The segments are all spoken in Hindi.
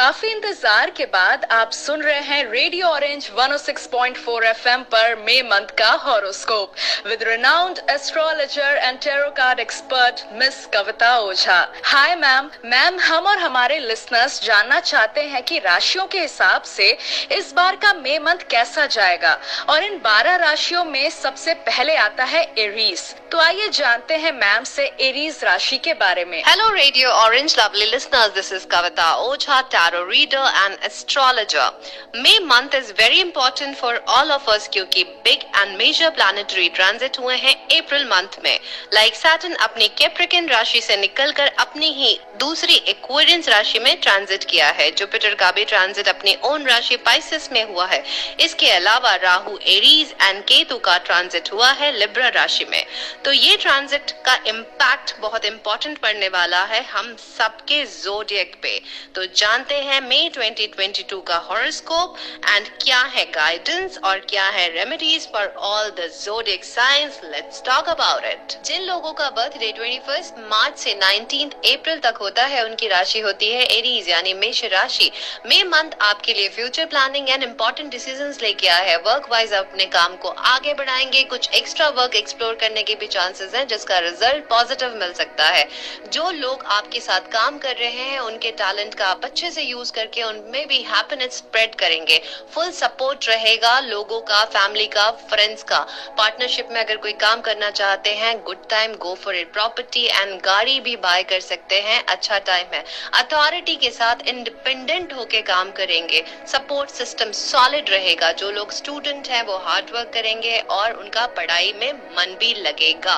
काफ़ी इंतज़ार के बाद आप सुन रहे हैं रेडियो ऑरेंज 106.4 एफएम पर मे मंथ का horoscope with renowned astrologer and tarot card expert Miss Kavita Ojha. Hi ma'am ma'am हम और हमारे लिसनर्स जानना चाहते हैं कि राशियों के हिसाब से इस बार का मे मंथ कैसा जाएगा और इन 12 राशियों में सबसे पहले आता है एरीज तो आइए जानते हैं मैम से एरीज राशि के बारे में। Hello, Radio Orange, lovely listeners. This is Kavita Ocha, tarot reader and astrologer. May month is very important for all of us क्योंकि big and major planetary transit हुए हैं अप्रैल मंथ में। लाइक like Saturn अपनी कैप्रिकन राशि से निकलकर अपनी ही दूसरी एक्वेरियंस राशि में ट्रांजिट किया है जुपिटर का भी ट्रांजिट अपनी ओन राशि पाइसिस में हुआ है। इसके अलावा राहु एरीज एंड केतु का ट्रांजिट हुआ है लिब्रा राशि में। तो ये ट्रांजिट का इम्पैक्ट बहुत इंपॉर्टेंट पड़ने वाला है हम सबके जोडियक पे। तो जानते हैं मई 2022 का हॉरोस्कोप एंड क्या है गाइडेंस और क्या है remedies for all the zodiac science let's talk about it जिन लोगों का बर्थडे 21 मार्च से 19 अप्रैल तक होता है, उनकी राशि होती है एरीज यानी मेष राशि। मे मंथ आपके लिए future planning and important decision लेके आया है। वर्क वाइज अपने काम को आगे बढ़ाएँगे। कुछ एक्स्ट्रा वर्क एक्सप्लोर करने के भी चांसेस हैं, जिसका रिज़ल्ट पॉजिटिव मिल सकता है। जो लोग आपके साथ काम कर रहे हैं, उनके टैलेंट का आप अच्छे से यूज़ करके उनमें भी हैप्पीनेस स्प्रेड करेंगे। फुल सपोर्ट रहेगा लोगों का फैमिली का फ्रेंड्स का। पार्टनरशिप में अगर कोई काम करना चाहते हैं good time go for it property and गाड़ी भी बाय कर सकते हैं अच्छा टाइम है। अथॉरिटी के साथ इंडिपेंडेंट होके काम करेंगे। सपोर्ट सिस्टम सॉलिड रहेगा। जो लोग स्टूडेंट हैं, वो हार्ड वर्क करेंगे और उनका पढ़ाई में मन भी लगेगा।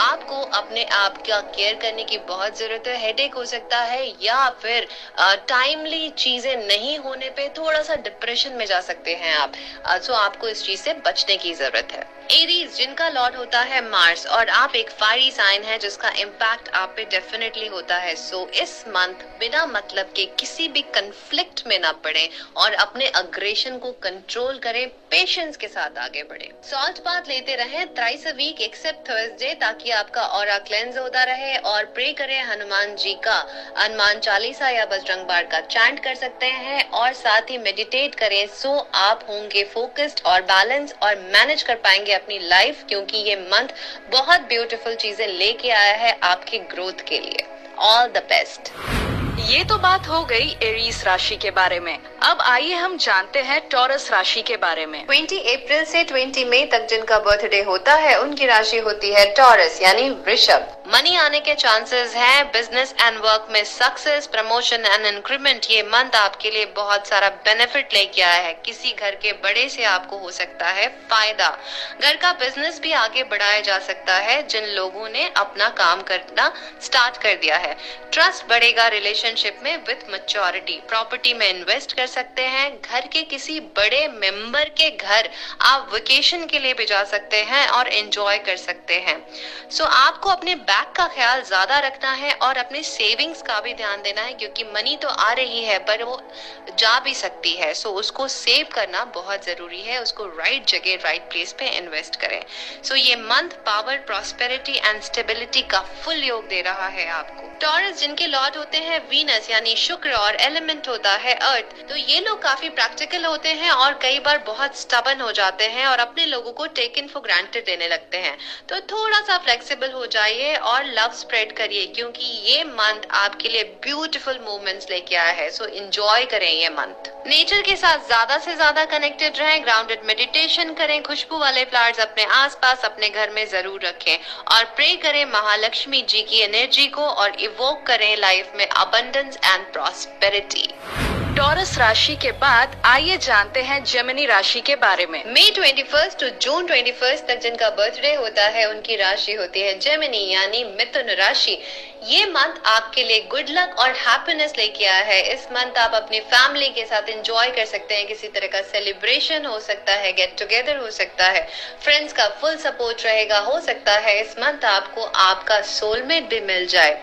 आपको अपने आप का केयर करने की बहुत ज़रूरत है। हेडेक हो सकता है या फिर टाइमली चीज़ें नहीं होने पे थोड़ा सा डिप्रेशन में जा सकते हैं आप। सो आपको इस चीज़ से बचने की ज़रूरत है। एरीज जिनका लॉर्ड होता है मार्स और आप एक फायरी साइन है जिसका इम्पैक्ट आप पे डेफिनेटली होता है। सो so, इस मंथ बिना मतलब के किसी भी कंफ्लिक्ट में ना पड़े और अपने अग्रेशन को कंट्रोल करें पेशेंस के साथ आगे बढ़े। सॉल्ट बात लेते रहे thrice a week except Thursday ताकि आपका और क्लेंज होता रहे और प्रे करें हनुमान जी का। हनुमान चालीसा या बजरंग बाण का चैंट कर सकते हैं और साथ ही मेडिटेट करें सो so आप होंगे फोकस्ड और बैलेंस और मैनेज कर पाएँगे अपनी लाइफ क्योंकि ये मंथ बहुत ब्यूटीफुल चीज़ें लेके आया है आपके ग्रोथ के लिए. ऑल द बेस्ट ये तो बात हो गई एरीज राशि के बारे में. अब आइए हम जानते हैं टॉरस राशि के बारे में. 20 अप्रैल से 20 मई तक जिनका बर्थडे होता है उनकी राशि होती है टॉरस यानी वृषभ. मनी आने के चांसेस हैं बिज़नेस एंड वर्क में सक्सेस प्रमोशन एंड इंक्रीमेंट ये मंथ आपके लिए बहुत सारा बेनिफिट लेके आया है। किसी घर के बड़े से आपको हो सकता है फ़ायदा। घर का बिज़नेस भी आगे बढ़ाया जा सकता है जिन लोगों ने अपना काम करना स्टार्ट कर दिया है। ट्रस्ट बढ़ेगा रिलेशनशिप में विथ मच्योरिटी प्रॉपर्टी में इन्वेस्ट कर सकते हैं। घर के किसी बड़े मेंबर के घर आप वेकेशन के लिए भी जा सकते हैं और एंजॉय कर सकते हैं। सो so, आपको अपने बैक बैक का ख्याल ज़्यादा रखना है और अपने सेविंग्स का भी ध्यान देना है, क्योंकि मनी तो आ रही है, पर वो जा भी सकती है। सो so, उसको सेव करना बहुत ज़रूरी है, उसको राइट जगह राइट प्लेस पे इन्वेस्ट करें। सो so, ये month power prosperity and stability का फुल योग दे रहा है आपको। टॉरस जिनके लॉर्ड होते हैं वीनस यानी शुक्र और एलिमेंट होता है अर्थ तो ये लोग काफ़ी प्रैक्टिकल होते हैं और कई बार बहुत स्टबन हो जाते हैं और अपने लोगों को टेकन फॉर ग्रांटेड देने लगते हैं। तो थोड़ा सा फ्लेक्सिबल हो जाइए और लव स्प्रेड करिए, क्योंकि ये मंथ आपके लिए ब्यूटीफुल मूवमेंट्स लेके आया है सो एंजॉय करें ये मंथ नेचर के साथ ज़्यादा से ज़्यादा कनेक्टेड रहें ग्राउंडेड मेडिटेशन करें, खुशबू वाले फ्लावर्स अपने आसपास, अपने घर में ज़रूर रखें, और प्रे करें महालक्ष्मी जी की एनर्जी को, और इवोक करें लाइफ में अबंडेंस एंड प्रॉस्पेरिटी टॉरस राशि के बाद आइए जानते हैं जेमिनी राशि के बारे में। मई 21 टू जून 21 तक जिनका बर्थडे होता है, उनकी राशि होती है जेमिनी, यानी मिथुन राशि। ये मंथ आपके लिए गुड लक और हैप्पीनेस लेके आया है। इस मंथ आप अपनी फैमिली के साथ एंजॉय कर सकते हैं। किसी तरह का सेलिब्रेशन हो सकता है गेट टुगेदर हो सकता है। फ्रेंड्स का फुल सपोर्ट रहेगा, हो सकता है इस मंथ आपको आपका सोलमेट भी मिल जाए।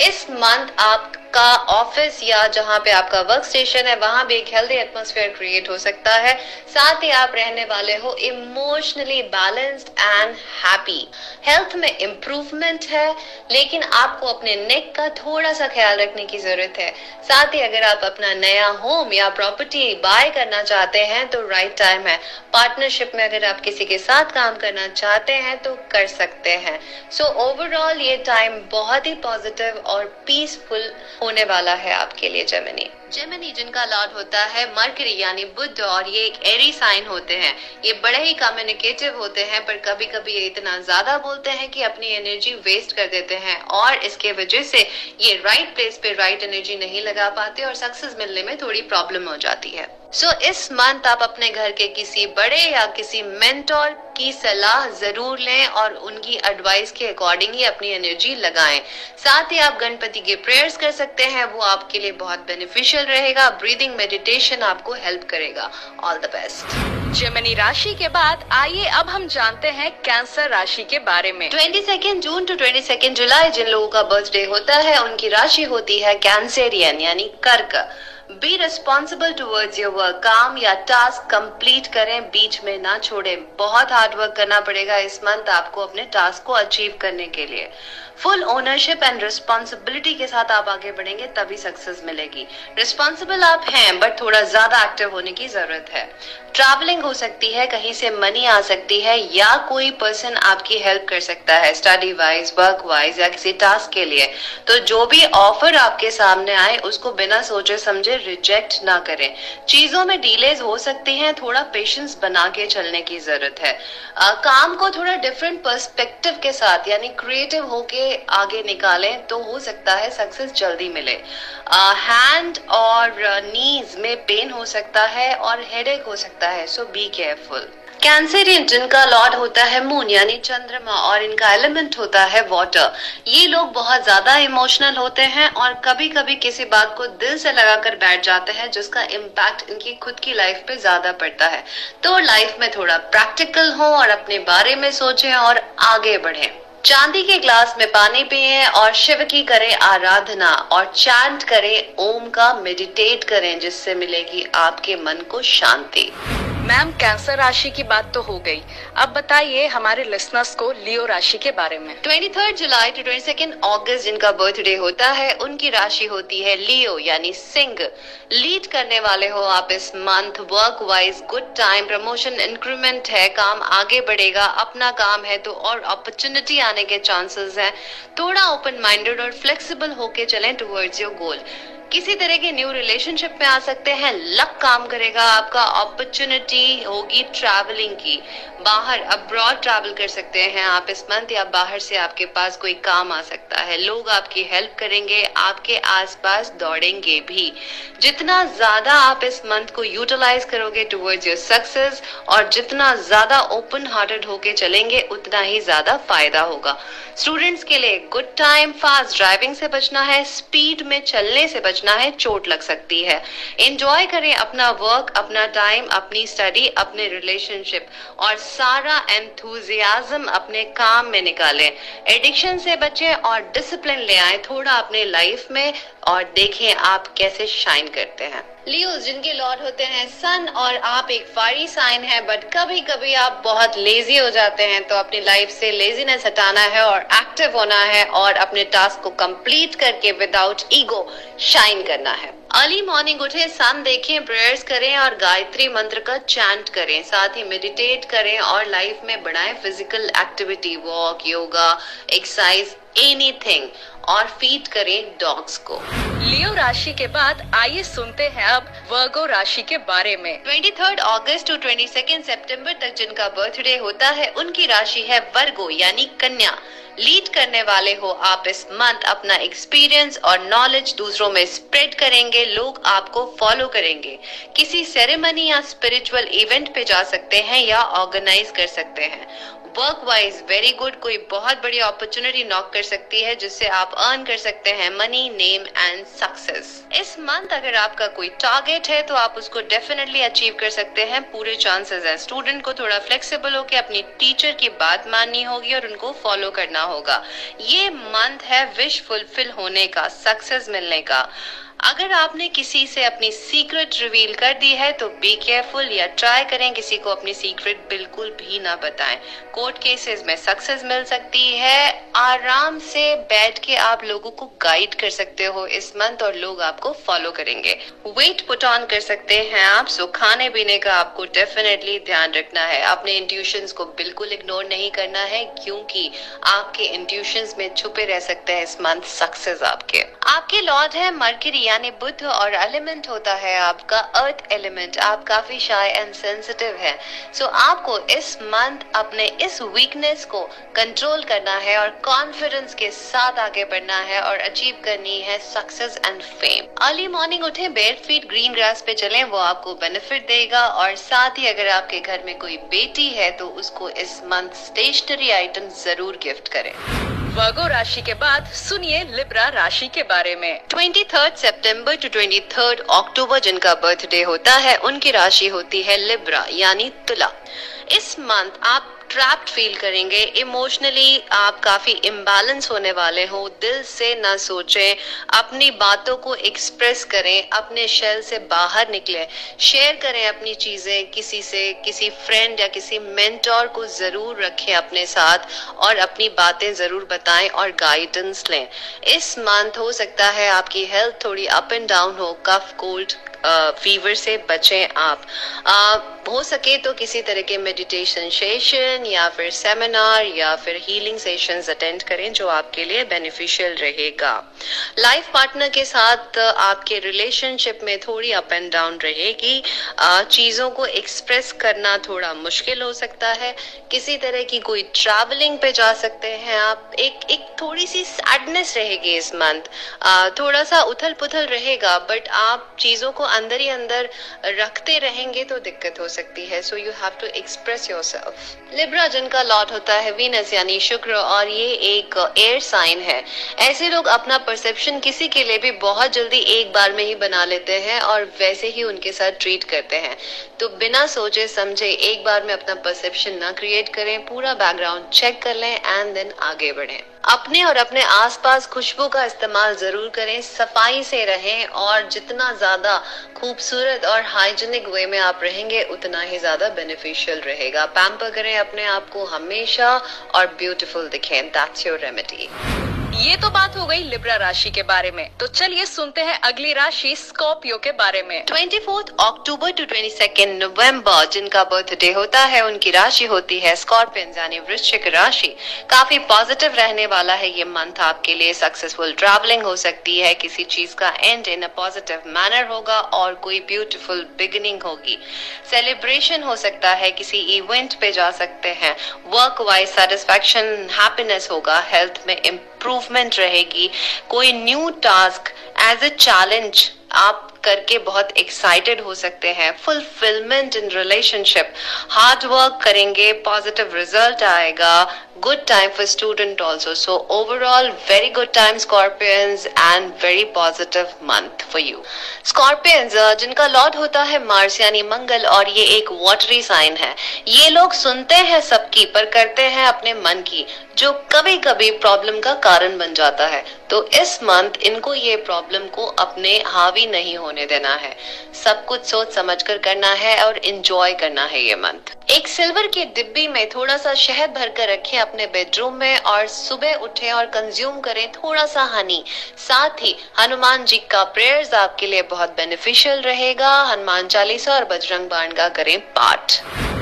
इस मंथ आप का ऑफ़िस या जहाँ पे आपका वर्क स्टेशन है, वहाँ भी एक हेल्दी एटमोसफेयर क्रिएट हो सकता है। साथ ही आप रहने वाले हो emotionally balanced and happy health में इम्प्रूवमेंट है, लेकिन आपको अपने नेक का थोड़ा सा ख्याल रखने की ज़रूरत है। साथ ही अगर आप अपना नया होम या प्रॉपर्टी बाय करना चाहते हैं तो राइट टाइम है। पार्टनरशिप में अगर आप किसी के साथ काम करना चाहते हैं तो कर सकते हैं। सो so, ओवरऑल ये टाइम बहुत ही पॉजिटिव और पीसफुल होने वाला है आपके लिए जेमिनी जेमिनी जिनका लॉर्ड होता है मर्करी यानी बुद्ध और ये एक एरी साइन होते हैं। ये बड़े ही कम्युनिकेटिव होते हैं, पर कभी कभी ये इतना ज़्यादा बोलते हैं कि अपनी एनर्जी वेस्ट कर देते हैं, और इसके वजह से ये राइट प्लेस पे राइट एनर्जी नहीं लगा पाते, और सक्सेस मिलने में थोड़ी प्रॉब्लम हो जाती है। सो so, इस मंथ आप अपने घर के किसी बड़े या किसी मेंटोर की सलाह ज़रूर लें और उनकी एडवाइस के अकॉर्डिंग ही अपनी एनर्जी लगाएँ। साथ ही आप गणपति के प्रेयर्स कर सकते हैं वो आपके लिए बहुत बेनिफिशियल रहेगा। ब्रीदिंग मेडिटेशन आपको हेल्प करेगा। ऑल द बेस्ट जेमिनी राशि के बाद आइए अब हम जानते हैं कैंसर राशि के बारे में। Twenty second June to twenty second July जिन लोगों का बर्थडे होता है उनकी राशि होती है कैंसेरियन यानी कर्क। Be responsible towards your work काम या टास्क कंप्लीट करें, बीच में ना छोड़ें। बहुत हार्ड वर्क करना पड़ेगा इस मंथ आपको अपने टास्क को अचीव करने के लिए। फुल ओनरशिप एंड रिस्पॉन्सिबिलिटी के साथ आप आगे बढ़ेंगे तभी सक्सेस मिलेगी। रिस्पॉन्सिबल आप हैं बट थोड़ा ज़्यादा एक्टिव होने की ज़रूरत है। ट्रैवलिंग हो सकती है कहीं से मनी आ सकती है या कोई पर्सन आपकी हेल्प कर सकता है स्टडी वाइज वर्क वाइज या किसी टास्क के लिए। तो जो भी ऑफ़र आपके सामने आए उसको बिना सोचे समझे रिजेक्ट ना करें। चीज़ों में डिलेज हो सकती हैं थोड़ा पेशेंस बना के चलने की ज़रूरत है। आ, काम को थोड़ा डिफरेंट पर्सपेक्टिव के साथ यानी क्रिएटिव होके आगे निकालें तो हो सकता है सक्सेस जल्दी मिले। हैंड और नीज में पेन हो सकता है और हेडेक हो सकता है सो बी केयरफुल कैंसरियन जिनका लॉर्ड होता है मून यानी चंद्रमा, और इनका एलिमेंट होता है वाटर ये लोग बहुत ज़्यादा इमोशनल होते हैं और कभी कभी किसी बात को दिल से लगाकर बैठ जाते हैं, जिसका इम्पैक्ट इनकी खुद की लाइफ पे ज़्यादा पड़ता है। तो लाइफ में थोड़ा प्रैक्टिकल हो और अपने बारे में सोचें और आगे बढ़ें। चांदी के ग्लास में पानी पिए और शिव की करें आराधना और चैंट करें ओम का मेडिटेट करें जिससे मिलेगी आपके मन को शांति। मैम कैंसर राशि की बात तो हो गई। अब बताइए हमारे लिसनर्स को लियो राशि के बारे में। Twenty third July to twenty second August जिनका बर्थडे होता है उनकी राशि होती है लियो यानी सिंह। लीड करने वाले हो आप इस month work wise good time promotion increment है काम आगे बढ़ेगा अपना काम है तो और अपॉर्चुनिटी आने के चांसेस हैं। थोड़ा ओपन माइंडेड और फ्लेक्सिबल होके चलें टुवर्ड्स योर गोल किसी तरह के न्यू रिलेशनशिप में आ सकते हैं। लक काम करेगा, आपका अपॉर्चुनिटी होगी ट्रैवलिंग की। बाहर अब्रॉड ट्रैवल कर सकते हैं आप इस मंथ या बाहर से आपके पास कोई काम आ सकता है। लोग आपकी हेल्प करेंगे, आपके आसपास दौड़ेंगे भी। जितना ज़्यादा आप इस मंथ को यूटिलाइज करोगे टुवर्ड्स योर सक्सेस और जितना ज़्यादा ओपन हार्टेड होके चलेंगे, उतना ही ज़्यादा फ़ायदा होगा। स्टूडेंट्स के लिए गुड टाइम फास्ट ड्राइविंग से बचना है स्पीड में चलने से बचना है, चोट लग सकती है। एंजॉय करें अपना वर्क अपना टाइम अपनी स्टडी अपने रिलेशनशिप और सारा एंथुजियाज्म अपने काम में निकालें। एडिक्शन से बचें और डिसिप्लिन ले आए। थोड़ा अपने लाइफ में और देखें आप कैसे शाइन करते हैं। लियोज जिनके लॉर्ड होते हैं, सन और आप एक फायरी साइन है बट कभी कभी आप बहुत लेजी हो जाते हैं तो अपनी लाइफ से लेजीनेस हटाना है और एक्टिव होना है और अपने टास्क को कंप्लीट करके विदाउट ईगो शाइन करना है। अर्ली मॉर्निंग उठे सन देखें प्रेयर्स करें और गायत्री मंत्र का चैंट करें। साथ ही मेडिटेट करें और लाइफ में बढ़ाएँ physical activity walk yoga exercise anything और फ़ीड करें डॉग्स को। लियो राशि के बाद आइए सुनते हैं अब वर्गो राशि के बारे में। Twenty third August to twenty second September तक जिनका बर्थडे होता है उनकी राशि है वर्गो यानी कन्या। लीड करने वाले हो आप इस मंथ अपना एक्सपीरियंस और नॉलेज दूसरों में स्प्रेड करेंगे लोग आपको फॉलो करेंगे। किसी सेरेमनी या स्पिरिचुअल इवेंट पे जा सकते हैं या ऑर्गेनाइज कर सकते हैं। वर्क वाइज वेरी गुड कोई बहुत बड़ी अपॉर्चुनिटी नॉक कर सकती है, जिससे आप अर्न कर सकते हैं मनी नेम एंड सक्सेस इस मंथ अगर आपका कोई टारगेट है तो आप उसको डेफिनेटली अचीव कर सकते हैं। पूरे चांसेस है। स्टूडेंट को थोड़ा फ्लेक्सिबल होकर अपनी टीचर की बात माननी होगी और उनको फॉलो करना होगा। ये मंथ है विश फुलफिल होने का सक्सेस मिलने का। अगर आपने किसी से अपनी सीक्रेट रिवील कर दी है तो बी केयरफुल या ट्राई करें किसी को अपनी सीक्रेट बिल्कुल भी ना बताएँ। कोर्ट केसेस में सक्सेस मिल सकती है। आराम से बैठ के आप लोगों को गाइड कर सकते हो। इस मंथ और लोग आपको फॉलो करेंगे। वेट पुट ऑन कर सकते हैं आप। सो खाने पीने का आपको डेफिनेटली ध्यान रखना है। अपने इंट्यूशन को बिल्कुल इग्नोर नहीं करना है, क्योंकि आपके इंट्यूशन में छुपे रह सकते हैं इस मंथ सक्सेस आपके। आपके लॉर्ड है मर्करी यानी बुद्ध और एलिमेंट होता है आपका अर्थ एलिमेंट। आप काफ़ी शाय एंड सेंसिटिव है। सो so, आपको इस मंथ अपने इस वीकनेस को कंट्रोल करना है और कॉन्फिडेंस के साथ आगे बढ़ना है और अचीव करनी है success and fame early morning उठे बेयर फीट ग्रीन ग्रास पे चले वो आपको बेनिफिट देगा और साथ ही अगर आपके घर में कोई बेटी है तो उसको इस मंथ स्टेशनरी आइटम ज़रूर गिफ्ट करें। वर्गो राशि के बाद सुनिए लिब्रा राशि के बारे में। Twenty third September to 23 October जिनका बर्थडे होता है, उनकी राशि होती है लिब्रा, यानी तुला। इस मंथ आप ट्रैप्ड फील करेंगे। इमोशनली आप काफ़ी इम्बैलेंस होने वाले हो। दिल से ना सोचें। अपनी बातों को एक्सप्रेस करें। अपने शेल से बाहर निकले। शेयर करें अपनी चीज़ें किसी से, किसी फ्रेंड या किसी मेंटोर को ज़रूर रखें अपने साथ और अपनी बातें ज़रूर बताएँ और गाइडेंस लें। इस मंथ हो सकता है आपकी हेल्थ थोड़ी अप एंड डाउन हो। कफ कोल्ड फीवर से बचें आप। हो सके तो किसी तरह के मेडिटेशन सेशन या फिर सेमिनार या फिर हीलिंग सेशंस अटेंड करें जो आपके लिए बेनिफिशियल रहेगा। लाइफ पार्टनर के साथ आपके रिलेशनशिप में थोड़ी अप एंड डाउन रहेगी। चीज़ों को एक्सप्रेस करना थोड़ा मुश्किल हो सकता है। किसी तरह की कोई ट्रैवलिंग पे जा सकते हैं आप। एक एक थोड़ी सी सैडनेस रहेगी इस मंथ थोड़ा सा उथल पुथल रहेगा बट आप चीज़ों को अंदर ही अंदर रखते रहेंगे तो दिक्कत हो सकती है so you have to express yourself Libra जिनका लॉर्ड होता है वीनस यानी शुक्र, और ये एक एयर साइन है। ऐसे लोग अपना परसेप्शन किसी के लिए भी बहुत जल्दी एक बार में ही बना लेते हैं और वैसे ही उनके साथ ट्रीट करते हैं। तो बिना सोचे, समझे, एक बार में अपना परसेप्शन ना क्रिएट करें, पूरा बैकग्राउंड चेक कर लें एंड देन आगे बढ़ें। अपने और अपने आसपास खुशबू का इस्तेमाल ज़रूर करें, सफ़ाई से रहें और जितना ज़्यादा खूबसूरत और हाइजीनिक वे में आप रहेंगे, उतना ही ज़्यादा बेनिफिशियल रहेगा। पैम्पर करें अपने आप को हमेशा और ब्यूटिफुल दिखें। दैट्स योर रेमेडी ये तो बात हो गई लिब्रा राशि के बारे में। तो चलिए सुनते हैं अगली राशि स्कॉर्पियो के बारे में। Twenty fourth October to twenty second November जिनका बर्थडे होता है, उनकी राशि होती है स्कॉर्पियन, यानी वृश्चिक राशि। काफ़ी पॉजिटिव रहने वाला है ये मंथ आपके लिए। सक्सेसफुल ट्रैवलिंग हो सकती है, किसी चीज़ का and in a positive manner होगा, और कोई ब्यूटीफुल बिगिनिंग होगी। सेलिब्रेशन हो सकता है, किसी इवेंट पे जा सकते हैं। वर्क वाइज सेटिस्फेक्शन हैप्पीनेस होगा हेल्थ में इम्प्रूवमेंट रहेगी। कोई new task as a challenge आप करके बहुत एक्साइटेड हो सकते हैं। Fulfilment in relationship hard work करेंगे पॉजिटिव रिज़ल्ट आएगा। Good time for student also so overall very good time Scorpians and very positive month for you Scorpians जिनका लॉर्ड होता है मार्स यानी मंगल, और ये एक वाटरी साइन है। ये लोग सुनते हैं सबकी, पर करते हैं अपने मन की, जो कभी कभी प्रॉब्लम का कारण बन जाता है। तो इस मंथ इनको ये प्रॉब्लम को अपने हावी नहीं होने देना है। सब कुछ सोच समझ कर करना है और इंजॉय करना है ये मंथ एक सिल्वर की डिब्बी में थोड़ा सा शहद भर कर रखे अपने बेडरूम में और सुबह उठे और कंज्यूम करें थोड़ा सा हनी साथ ही हनुमान जी का प्रेयर्स आपके लिए बहुत बेनिफिशियल रहेगा। हनुमान चालीसा और बजरंग बाण का करें पाठ।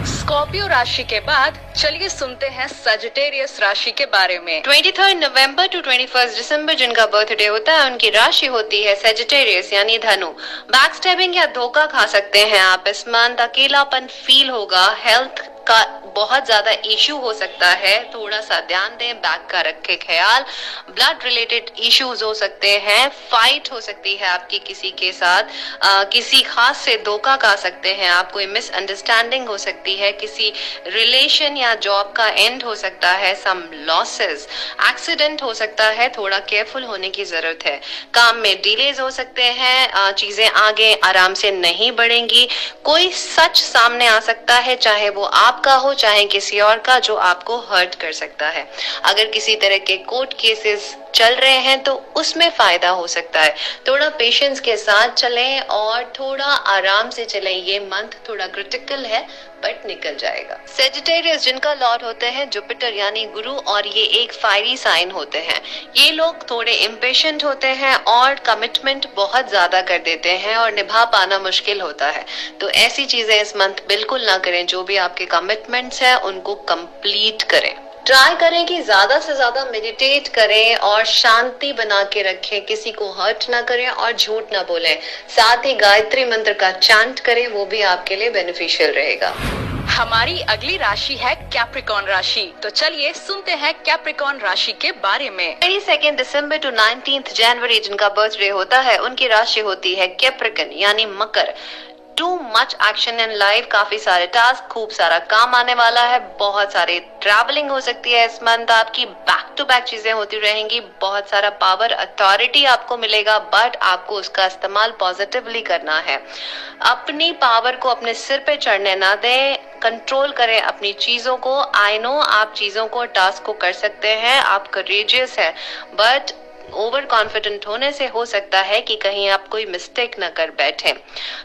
स्कॉर्पियो राशि के बाद चलिए सुनते हैं सजिटेरियस राशि के बारे में। 23 नवंबर टू 21 दिसंबर जिनका बर्थडे होता है, उनकी राशि होती है सेजिटेरियस यानी धनु। बैक स्टेबिंग या धोखा खा सकते हैं आप। इस मंथ अकेलापन फील होगा। हेल्थ का बहुत ज़्यादा इश्यू हो सकता है। थोड़ा सा ध्यान दें बैक का रखे ख्याल। ब्लड रिलेटेड इश्यूज़ हो सकते हैं। फाइट हो सकती है आपकी किसी के साथ। आ, किसी खास से धोखा खा सकते हैं आप। कोई मिसअंडरस्टैंडिंग हो सकती है। किसी रिलेशन या जॉब का एंड हो सकता है। सम लॉसेस एक्सीडेंट हो सकता है। थोड़ा केयरफुल होने की ज़रूरत है। काम में डिलेज हो सकते हैं। चीज़ें आगे आराम से नहीं बढ़ेंगी। कोई सच सामने आ सकता है चाहे वो आपका हो, चाहे किसी और का, जो आपको हर्ट कर सकता है। अगर किसी तरह के कोर्ट केसेस चल रहे हैं तो उसमें फ़ायदा हो सकता है। थोड़ा पेशेंस के साथ चलें और थोड़ा आराम से चलें। ये मंथ थोड़ा क्रिटिकल है बट निकल जाएगा। सेजिटेरियस जिनका लॉर्ड होते हैं जुपिटर यानी गुरु, और ये एक फायरी साइन होते हैं। ये लोग थोड़े इम्पेशेंट होते हैं और कमिटमेंट बहुत ज़्यादा कर देते हैं और निभा पाना मुश्किल होता है। तो ऐसी चीज़ें इस मंथ बिल्कुल ना करें। जो भी आपके कमिटमेंट्स हैं, उनको कंप्लीट करें। ट्राई करें कि ज़्यादा से ज़्यादा मेडिटेट करें और शांति बना के रखें। किसी को हर्ट ना करें और झूठ ना बोलें। साथ ही गायत्री मंत्र का चांट करें वो भी आपके लिए बेनिफिशियल रहेगा। हमारी अगली राशि है कैप्रिकॉन राशि। तो चलिए सुनते हैं कैप्रिकॉन राशि के बारे में। Twenty second December to nineteen January जिनका बर्थडे होता है उनकी राशि होती है कैप्रिकन यानी मकर। Too much action in life काफ़ी सारे टास्क खूब सारा काम आने वाला है, बहुत सारे ट्रैवलिंग हो सकती है इस मंथ आपकी बैक टू बैक चीज़ें होती रहेंगी, बहुत सारा पावर अथॉरिटी आपको मिलेगा बट आपको उसका इस्तेमाल पॉजिटिवली करना है। अपनी पावर को अपने सिर पे चढ़ने ना दें कंट्रोल करें अपनी चीज़ों को आई नो आप चीज़ों को टास्क को कर सकते हैं, आप करेजियस है बट ओवर कॉन्फिडेंट होने से हो सकता है कि कहीं आप कोई मिस्टेक न कर बैठे।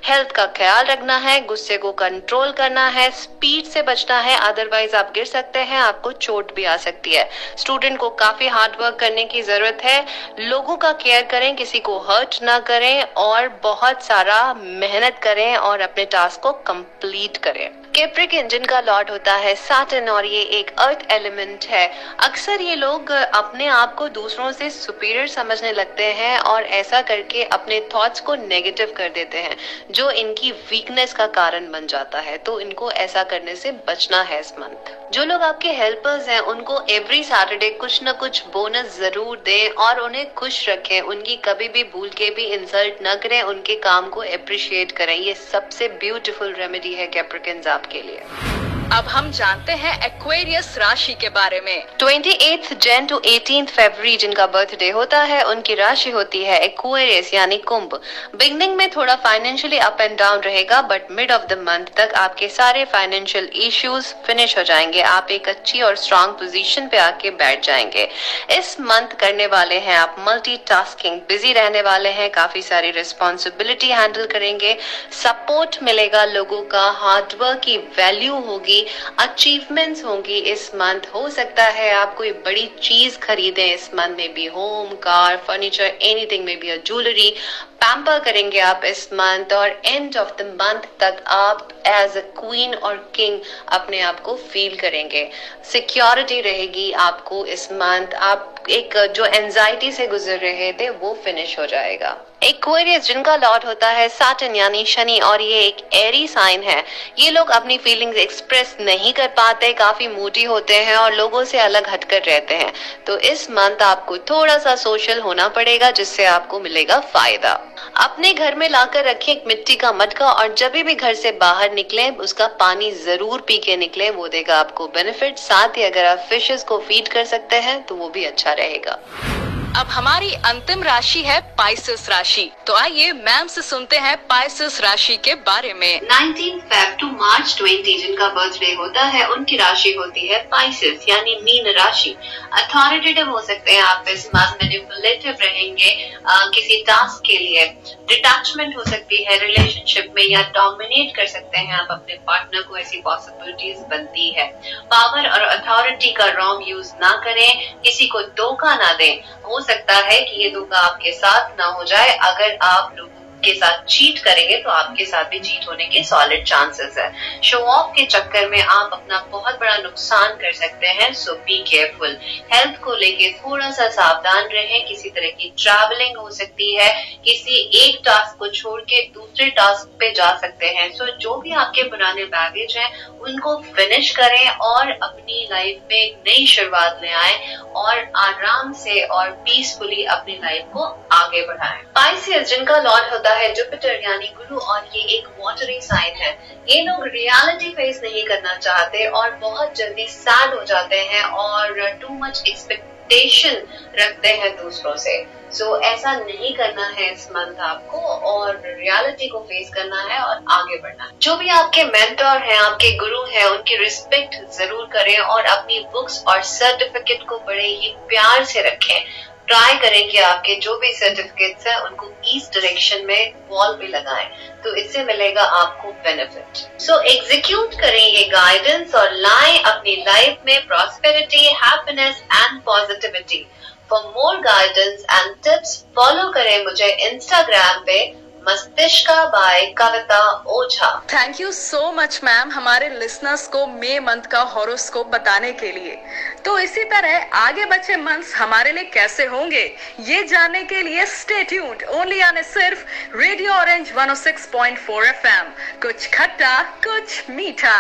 हेल्थ का ख्याल रखना है, गुस्से को कंट्रोल करना है स्पीड से बचना है अदरवाइज़ आप गिर सकते हैं, आपको चोट भी आ सकती है। स्टूडेंट को काफ़ी हार्ड वर्क करने की ज़रूरत है। लोगों का केयर करें, किसी को हर्ट ना करें और बहुत सारा मेहनत करें और अपने टास्क को कंप्लीट करें। केप्रिक इंजन का लॉर्ड होता है साटन और ये एक अर्थ एलिमेंट है। अक्सर ये लोग अपने आप को दूसरों से सुपीरियर समझने लगते हैं और ऐसा करके अपने थॉट्स को नेगेटिव कर देते हैं, जो इनकी वीकनेस का कारण बन जाता है। तो इनको ऐसा करने से बचना है इस मंथ जो लोग आपके हेल्पर्स हैं, उनको एवरी सैटरडे कुछ न कुछ बोनस ज़रूर दें और उन्हें खुश रखें। उनकी कभी भी भूल के भी इंसल्ट न करें। उनके काम को अप्रिशिएट करें। ये सबसे ब्यूटीफुल रेमेडी है कैप्रिकन्स आपके लिए। अब हम जानते हैं एक्वेरियस राशि के बारे में। Twenty eighth Jan to eighteen Feb जिनका बर्थडे होता है, उनकी राशि होती है एक्वेरियस यानी कुंभ। बिगनिंग में थोड़ा फाइनेंशियली अप एंड डाउन रहेगा but mid of the month तक आपके सारे फाइनेंशियल इश्यूज़ फिनिश हो जाएँगे। आप एक अच्छी और स्ट्रॉन्ग पोजीशन पे आके बैठ जाएँगे। इस मंथ करने वाले हैं आप मल्टी बिज़ी रहने वाले हैं, काफ़ी सारी रिस्पॉन्सिबिलिटी हैंडल करेंगे। सपोर्ट मिलेगा लोगों का हार्डवर्क की वैल्यू होगी अचीवमेंट्स होंगी इस मंथ हो सकता है आप कोई बड़ी चीज़ खरीदें, इस मंथ में भी होम कार फर्नीचर एनीथिंग में भी ज्वेलरी पैम्पर करेंगे आप इस मंथ और एंड ऑफ़ द मंथ तक आप एज अ क्वीन और किंग अपने आप को फील करेंगे। सिक्योरिटी रहेगी आपको इस मंथ आप एक जो एंजाइटी से गुजर रहे थे, वो फिनिश हो जाएगा। एक्वेरियस जिनका लॉर्ड होता है साटन यानी शनि, और ये एक एरी साइन है। ये लोग अपनी फीलिंग्स एक्सप्रेस नहीं कर पाते, काफ़ी मूडी होते हैं और लोगों से अलग हटकर रहते हैं। तो इस मंथ आपको थोड़ा सा सोशल होना पड़ेगा, जिससे आपको मिलेगा फ़ायदा। अपने घर में लाकर रखिए एक मिट्टी का मटका, और जब भी घर से बाहर निकले, उसका पानी ज़रूर पी के निकले, वो देगा आपको बेनिफिट साथ ही अगर आप फिशेस को फ़ीड कर सकते हैं तो वो भी अच्छा रहेगा। अब हमारी अंतिम राशि है पाइसिस राशि। तो आइए मैम से सुनते हैं पाइसिस राशि के बारे में। 19 फेब टू मार्च 20 जिनका बर्थडे होता है उनकी राशि होती है पाइसिस यानी मीन राशि। अथॉरिटेटिव हो सकते हैं आप इस मास मैनिपुलेटिव रहेंगे आ, किसी टास्क के लिए। डिटैचमेंट हो सकती है रिलेशनशिप में या डोमिनेट कर सकते हैं आप अपने पार्टनर को, ऐसी पॉसिबिलिटीज बनती है। पावर और अथॉरिटी का रॉन्ग यूज़ ना करें, किसी को धोखा ना दें। हो सकता है कि ये धोखा आपके साथ ना हो जाए, अगर आप लोगों के साथ चीट करेंगे तो आपके साथ भी चीट होने के सॉलिड चांसेस है। शो ऑफ़ के चक्कर में आप अपना बहुत बड़ा नुकसान कर सकते हैं सो बी केयरफुल हेल्थ को लेके थोड़ा सा सावधान रहें, किसी तरह की ट्रैवलिंग हो सकती है, किसी एक टास्क को छोड़ के दूसरे टास्क पे जा सकते हैं। सो जो भी आपके पुराने बैगेज हैं, उनको फिनिश करें और अपनी लाइफ में एक नई शुरुआत ले आए और आराम से और पीसफुली अपनी लाइफ को आगे बढ़ाएँ। पाइसियस जिनका लॉर्ड होता है जुपिटर यानी गुरु और ये एक वाटरी साइन है। ये लोग रियलिटी फेस नहीं करना चाहते और बहुत जल्दी सैड हो जाते हैं और टू मच एक्सपेक्टेशन रखते हैं दूसरों से। सो so, ऐसा नहीं करना है इस मंथ आपको और रियलिटी को फेस करना है और आगे बढ़ना है। जो भी आपके मेंटर हैं आपके गुरु हैं उनकी रिस्पेक्ट ज़रूर करें और अपनी बुक्स और सर्टिफिकेट को बड़े ही प्यार से रखें। ट्राई करें कि आपके जो भी सर्टिफिकेट्स हैं, उनको ईस्ट डायरेक्शन में वॉल पे लगाएँ तो इससे मिलेगा आपको बेनिफिट सो एग्जीक्यूट करें ये गाइडेंस और लाएँ अपनी लाइफ में prosperity happiness and positivity for more guidance and tips follow करें मुझे इंस्टाग्राम पे Mastishka by Kavita Ojha. Thank you so much ma'am हमारे लिसनर्स को मे मंथ का हॉरोस्कोप बताने के लिए। तो इसी तरह आगे बचे मंथ्स हमारे लिए कैसे होंगे, ये जानने के लिए स्टे ट्यून्ड ओनली आने सिर्फ़ रेडियो ऑरेंज 106.4 एफएम कुछ खट्टा, कुछ मीठा।